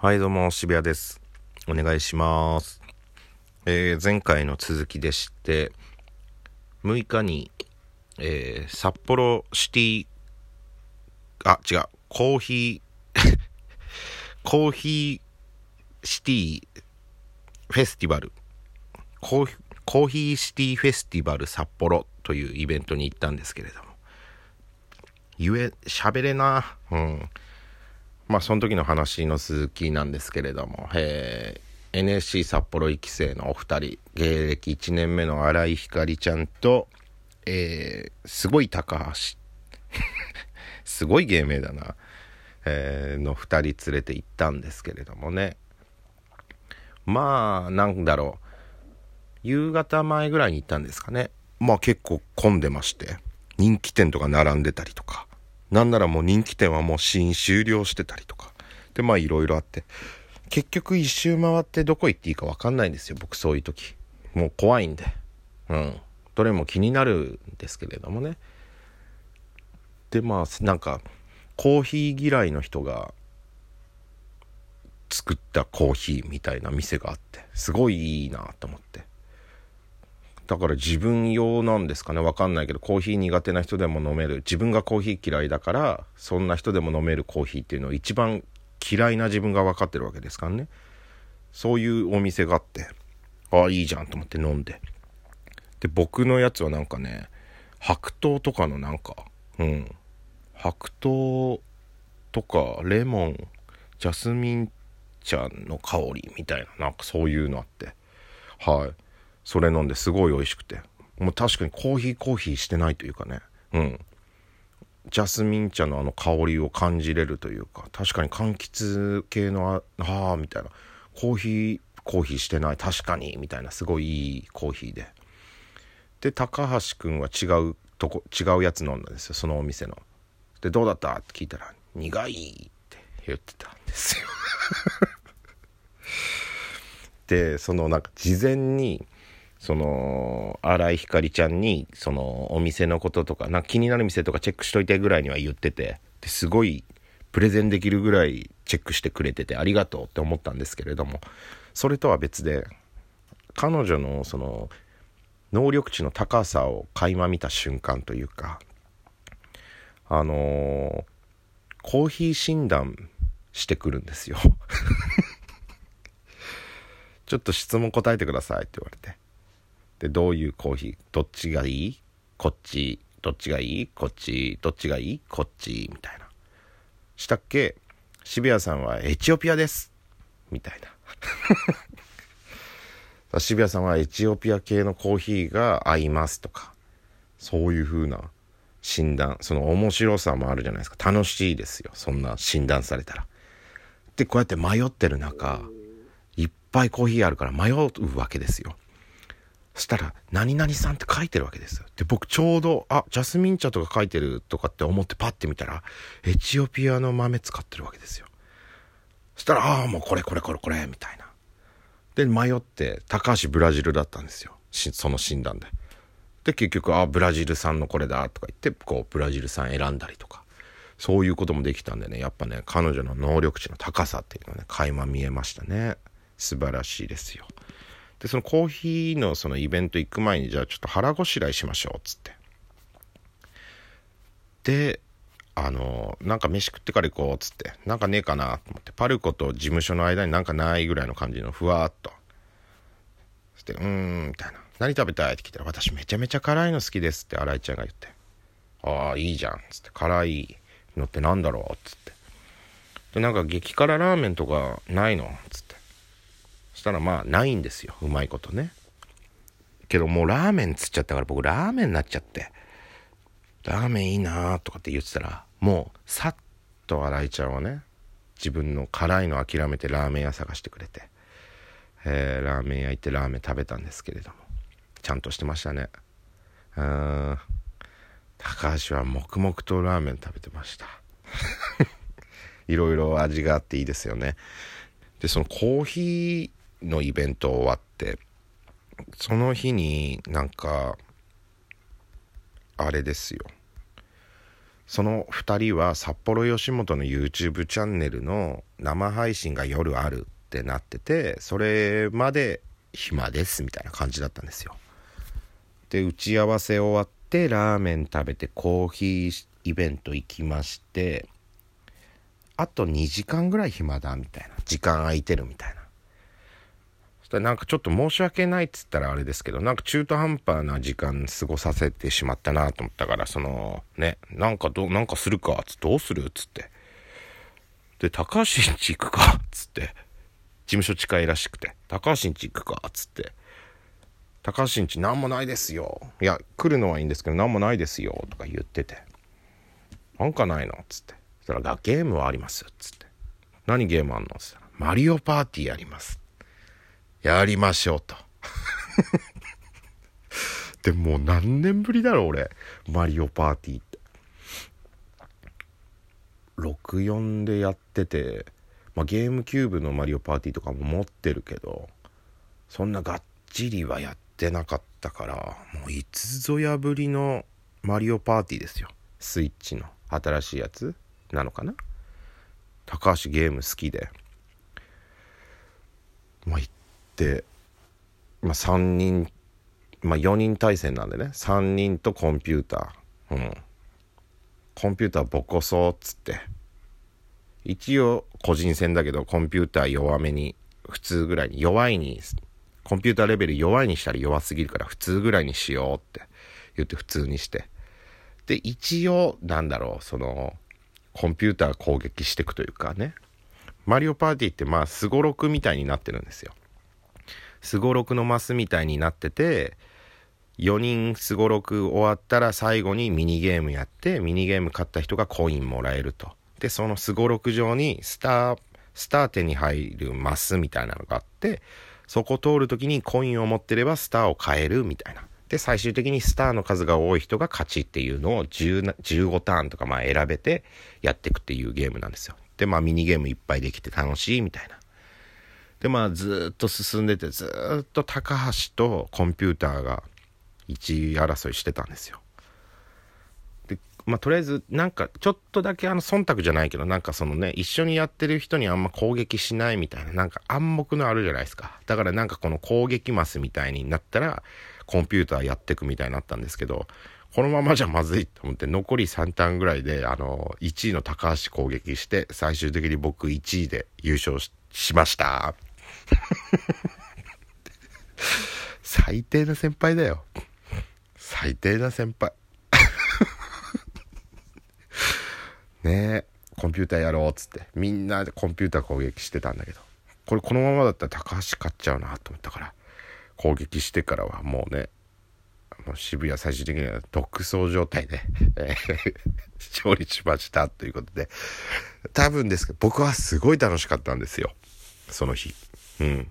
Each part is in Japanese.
はい、どうも、渋谷です。お願いします。えー前回の続きでして、6日に、えー札幌シティ、あ、違う、コーヒー、コーヒーシティフェスティバル、コーヒコーヒーシティフェスティバル札幌というイベントに行ったんですけれども、言え、喋れな、うん。まあその時の話の続きなんですけれども、えー NSC 札幌1期生のお二人芸歴1年目の新井ひかりちゃんと、えーすごい高橋。すごい芸名だな、えーの二人連れて行ったんですけれどもね。まあなんだろう。夕方前ぐらいに行ったんですかね。まあ結構混んでまして。人気店とか並んでたりとか。なんならもう人気店はもう試飲終了してたりとか。でまあいろいろあって。結局一周回ってどこ行っていいか分かんないんですよ僕そういう時。もう怖いんで。うん。どれも気になるんですけれどもね。でまあなんかコーヒー嫌いの人が作ったコーヒーみたいな店があって。すごいいいなと思って。だから自分用なんですかね。わかんないけどコーヒー苦手な人でも飲める。自分がコーヒー嫌いだからそんな人でも飲めるコーヒーっていうのを一番嫌いな自分が分かってるわけですからね。そういうお店があってああいいじゃんと思って飲んで。で僕のやつはなんかね白桃とかのなんかうん。白桃とかレモンジャスミン茶の香りみたいななんかそういうのあって。はい。それ飲んですごい美味しくて。もう確かにコーヒーコーヒーしてないというかね。うん。ジャスミン茶のあの香りを感じれるというか確かに柑橘系のああーみたいな。コーヒーコーヒーしてない。確かにみたいな。すごいいいコーヒーで。で高橋君は違うとこ違うやつ飲んだんですよ。そのお店の。でどうだった？って聞いたら苦いって言ってたんですよ。でそのなんか事前にその新井ひかりちゃんにそのお店のこととかなんか気になる店とかチェックしといてぐらいには言っててですごいプレゼンできるぐらいチェックしてくれててありがとうって思ったんですけれどもそれとは別で彼女のその能力値の高さを垣間見た瞬間というかあのーコーヒー診断してくるんですよ。ちょっと質問答えてくださいって言われて。でどういうコーヒーどっちがいい？こっちどっちがいい？こっちどっちがいい？こっちみたいな。したっけ？渋谷さんはエチオピアです。みたいな。渋谷さんはエチオピア系のコーヒーが合いますとか。そういう風な診断その面白さもあるじゃないですか。楽しいですよ。そんな診断されたら。でこうやって迷ってる中いっぱいコーヒーあるから迷うわけですよ。そしたら「何々さん」って書いてるわけですで僕ちょうどあジャスミン茶とか書いてるとかって思ってパッて見たらエチオピアの豆使ってるわけですよ。そしたら「ああもうこれこれこれこれ」みたいな。で迷って高橋ブラジルだったんですよ。その診断で。で結局あブラジル産のこれだとか言ってこうブラジル産選んだりとか。そういうこともできたんでねやっぱね彼女の能力値の高さっていうのはね垣間見えましたね。素晴らしいですよ。でそのコーヒーのそのイベント行く前にじゃあちょっと腹ごしらえしましょうっつって。であのなんか飯食ってから行こうっつって。なんかねえかなと思って。パルコと事務所の間になんかないぐらいの感じのふわっと。そして「うーん」みたいな「何食べたい?」って聞いたら「私めちゃめちゃ辛いの好きです」って新井ちゃんが言って「ああいいじゃん」っつって「辛いのってなんだろう?」っつって。でなんか激辛ラーメンとかないの？っつって。したらまあないんですよ。うまいことね。けどもうラーメンつっちゃったから僕ラーメンになっちゃって。ラーメンいいなーとかって言ってたらもうさっと新井ちゃんはね自分の辛いの諦めてラーメン屋探してくれて、えーラーメン屋行ってラーメン食べたんですけれども。ちゃんとしてましたね。うん。高橋は黙々とラーメン食べてました。いろいろ味があっていいですよね。でそのコーヒーのイベント終わってその日になんかあれですよ。その2人は札幌吉本の YouTube チャンネルの生配信が夜あるってなっててそれまで暇ですみたいな感じだったんですよ。で打ち合わせ終わってラーメン食べてコーヒーイベント行きましてあと2時間ぐらい暇だみたいな。時間空いてるみたいな。したらなんかちょっと申し訳ないっつったらあれですけどなんか中途半端な時間過ごさせてしまったなと思ったからそのねなんかどなんかするかっつってどうするっつって。で高橋んち行くかっつって事務所近いらしくて高橋んち行くかっつって。高橋んち何もないですよ。いや来るのはいいんですけど何もないですよとか言ってて。なんかないのっつって。そしたらゲームはありますっつって。何ゲームあんのっつったらマリオパーティーやりますやりましょうと。でもう何年ぶりだろ俺。マリオパーティーって。64でやってて、まあ、ゲームキューブのマリオパーティーとかも持ってるけどそんながっちりはやってなかったからもういつぞやぶりのマリオパーティーですよ。スイッチの。新しいやつ？なのかな？高橋ゲーム好きで。まあまあ3人まあ4人対戦なんでね。3人とコンピューター。うん。コンピューターボコそうっつって。一応個人戦だけどコンピューター弱めに普通ぐらいに弱いにコンピューターレベル弱いにしたら弱すぎるから普通ぐらいにしようって言って普通にして。で一応なんだろうそのコンピューター攻撃していくというかね。マリオパーティーってまあすごろくみたいになってるんですよ。すごろくのマスみたいになってて4人すごろく終わったら最後にミニゲームやってミニゲーム勝った人がコインもらえると。でそのすごろく上にスタースター手に入るマスみたいなのがあってそこ通る時にコインを持ってればスターを買えるみたいな。で最終的にスターの数が多い人が勝ちっていうのを15ターンとかまあ選べてやっていくっていうゲームなんですよ。でまあミニゲームいっぱいできて楽しいみたいな。でまあずっと進んでてずっと高橋とコンピューターが1位争いしてたんですよ。でまあとりあえずなんかちょっとだけあの忖度じゃないけどなんかそのね一緒にやってる人にあんま攻撃しないみたいななんか暗黙のあるじゃないですか。だからなんかこの攻撃マスみたいになったらコンピューターやってくみたいになったんですけどこのままじゃまずいと思って残り3ターンぐらいであの1位の高橋攻撃して最終的に僕1位で優勝しました。最低な先輩だよ。最低な先輩。ねえコンピューターやろうっつって。みんなでコンピューター攻撃してたんだけど。これこのままだったら高橋勝っちゃうなと思ったから。攻撃してからはもうねもう渋谷最終的には独走状態で、え 勝利しましたということで。多分ですけど僕はすごい楽しかったんですよ。その日。うん。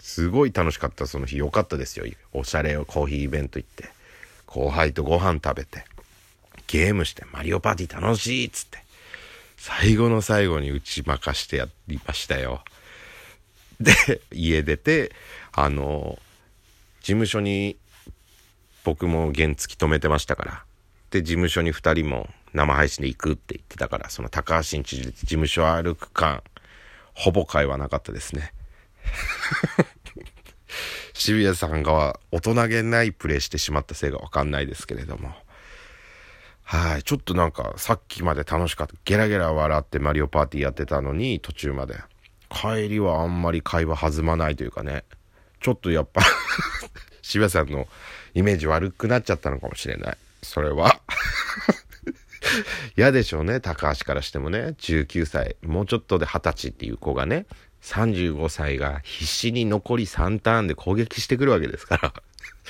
すごい楽しかったその日。良かったですよ。おしゃれをコーヒーイベント行って。後輩とご飯食べて。ゲームして。マリオパーティー楽しいっつって。最後の最後に打ち負かしてやりましたよ。で家出てあの事務所に僕も原付止めてましたから。で事務所に2人も生配信で行くって言ってたからその高橋んち事務所歩く間ほぼ会話なかったですね。渋谷さんが大人げないプレイしてしまったせいがわかんないですけれども。はい。ちょっとなんかさっきまで楽しかった。ゲラゲラ笑ってマリオパーティーやってたのに途中まで。帰りはあんまり会話弾まないというかね。ちょっとやっぱ 渋谷さんのイメージ悪くなっちゃったのかもしれない。それは。嫌でしょうね、高橋からしてもね。19歳、もうちょっとで20歳っていう子がね、35歳が必死に残り3ターンで攻撃してくるわけですから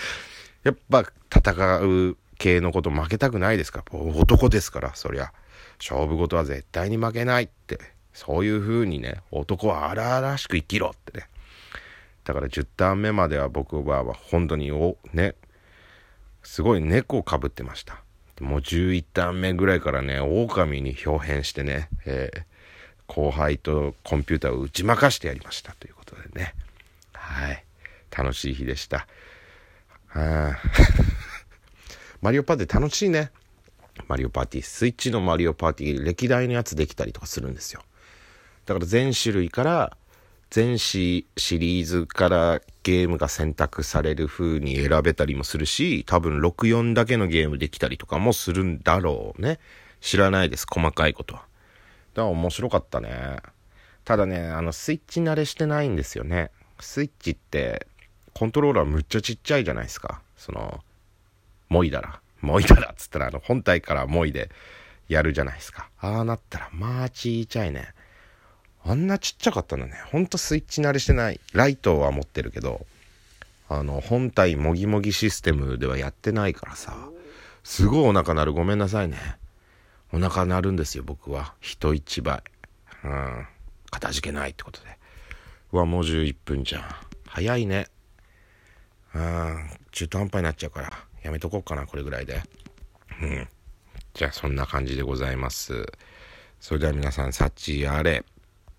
やっぱ戦う系のこと負けたくないですか？男ですから、そりゃ。勝負事は絶対に負けないって。そういう風にね、男は荒々しく生きろってね。だから10ターン目までは僕は本当におねすごい猫をかぶってましたもう11ターン目ぐらいからね狼に表変してね、えー、後輩とコンピューターを打ち負かしてやりましたということでねはい楽しい日でした マリオパーティー楽しいねマリオパーティー。スイッチのマリオパーティー、歴代のやつできたりとかするんですよ。だから全種類から、全シリーズからゲームが選択される風に選べたりもするし、多分64だけのゲームできたりとかもするんだろうね。知らないです、細かいことは。だから面白かったね。ただね、あの、スイッチ慣れしてないんですよね。スイッチって、コントローラーむっちゃちっちゃいじゃないですか。その、もいだら。もいだらっつったら、あの、本体からもいでやるじゃないですか。ああなったら、まあちっちゃいね。あんなちっちゃかったんだね。ほんとスイッチ慣れしてない。ライトは持ってるけど、あの、本体もぎもぎシステムではやってないからさ、すごいお腹鳴る。ごめんなさいね。お腹鳴るんですよ、僕は。人一倍。うん。かたじけないってことで。うわ、もう11分じゃん。早いね。うん。中途半端になっちゃうから、やめとこうかな、これぐらいで。うん。じゃあ、そんな感じでございます。それでは皆さん、幸あれ。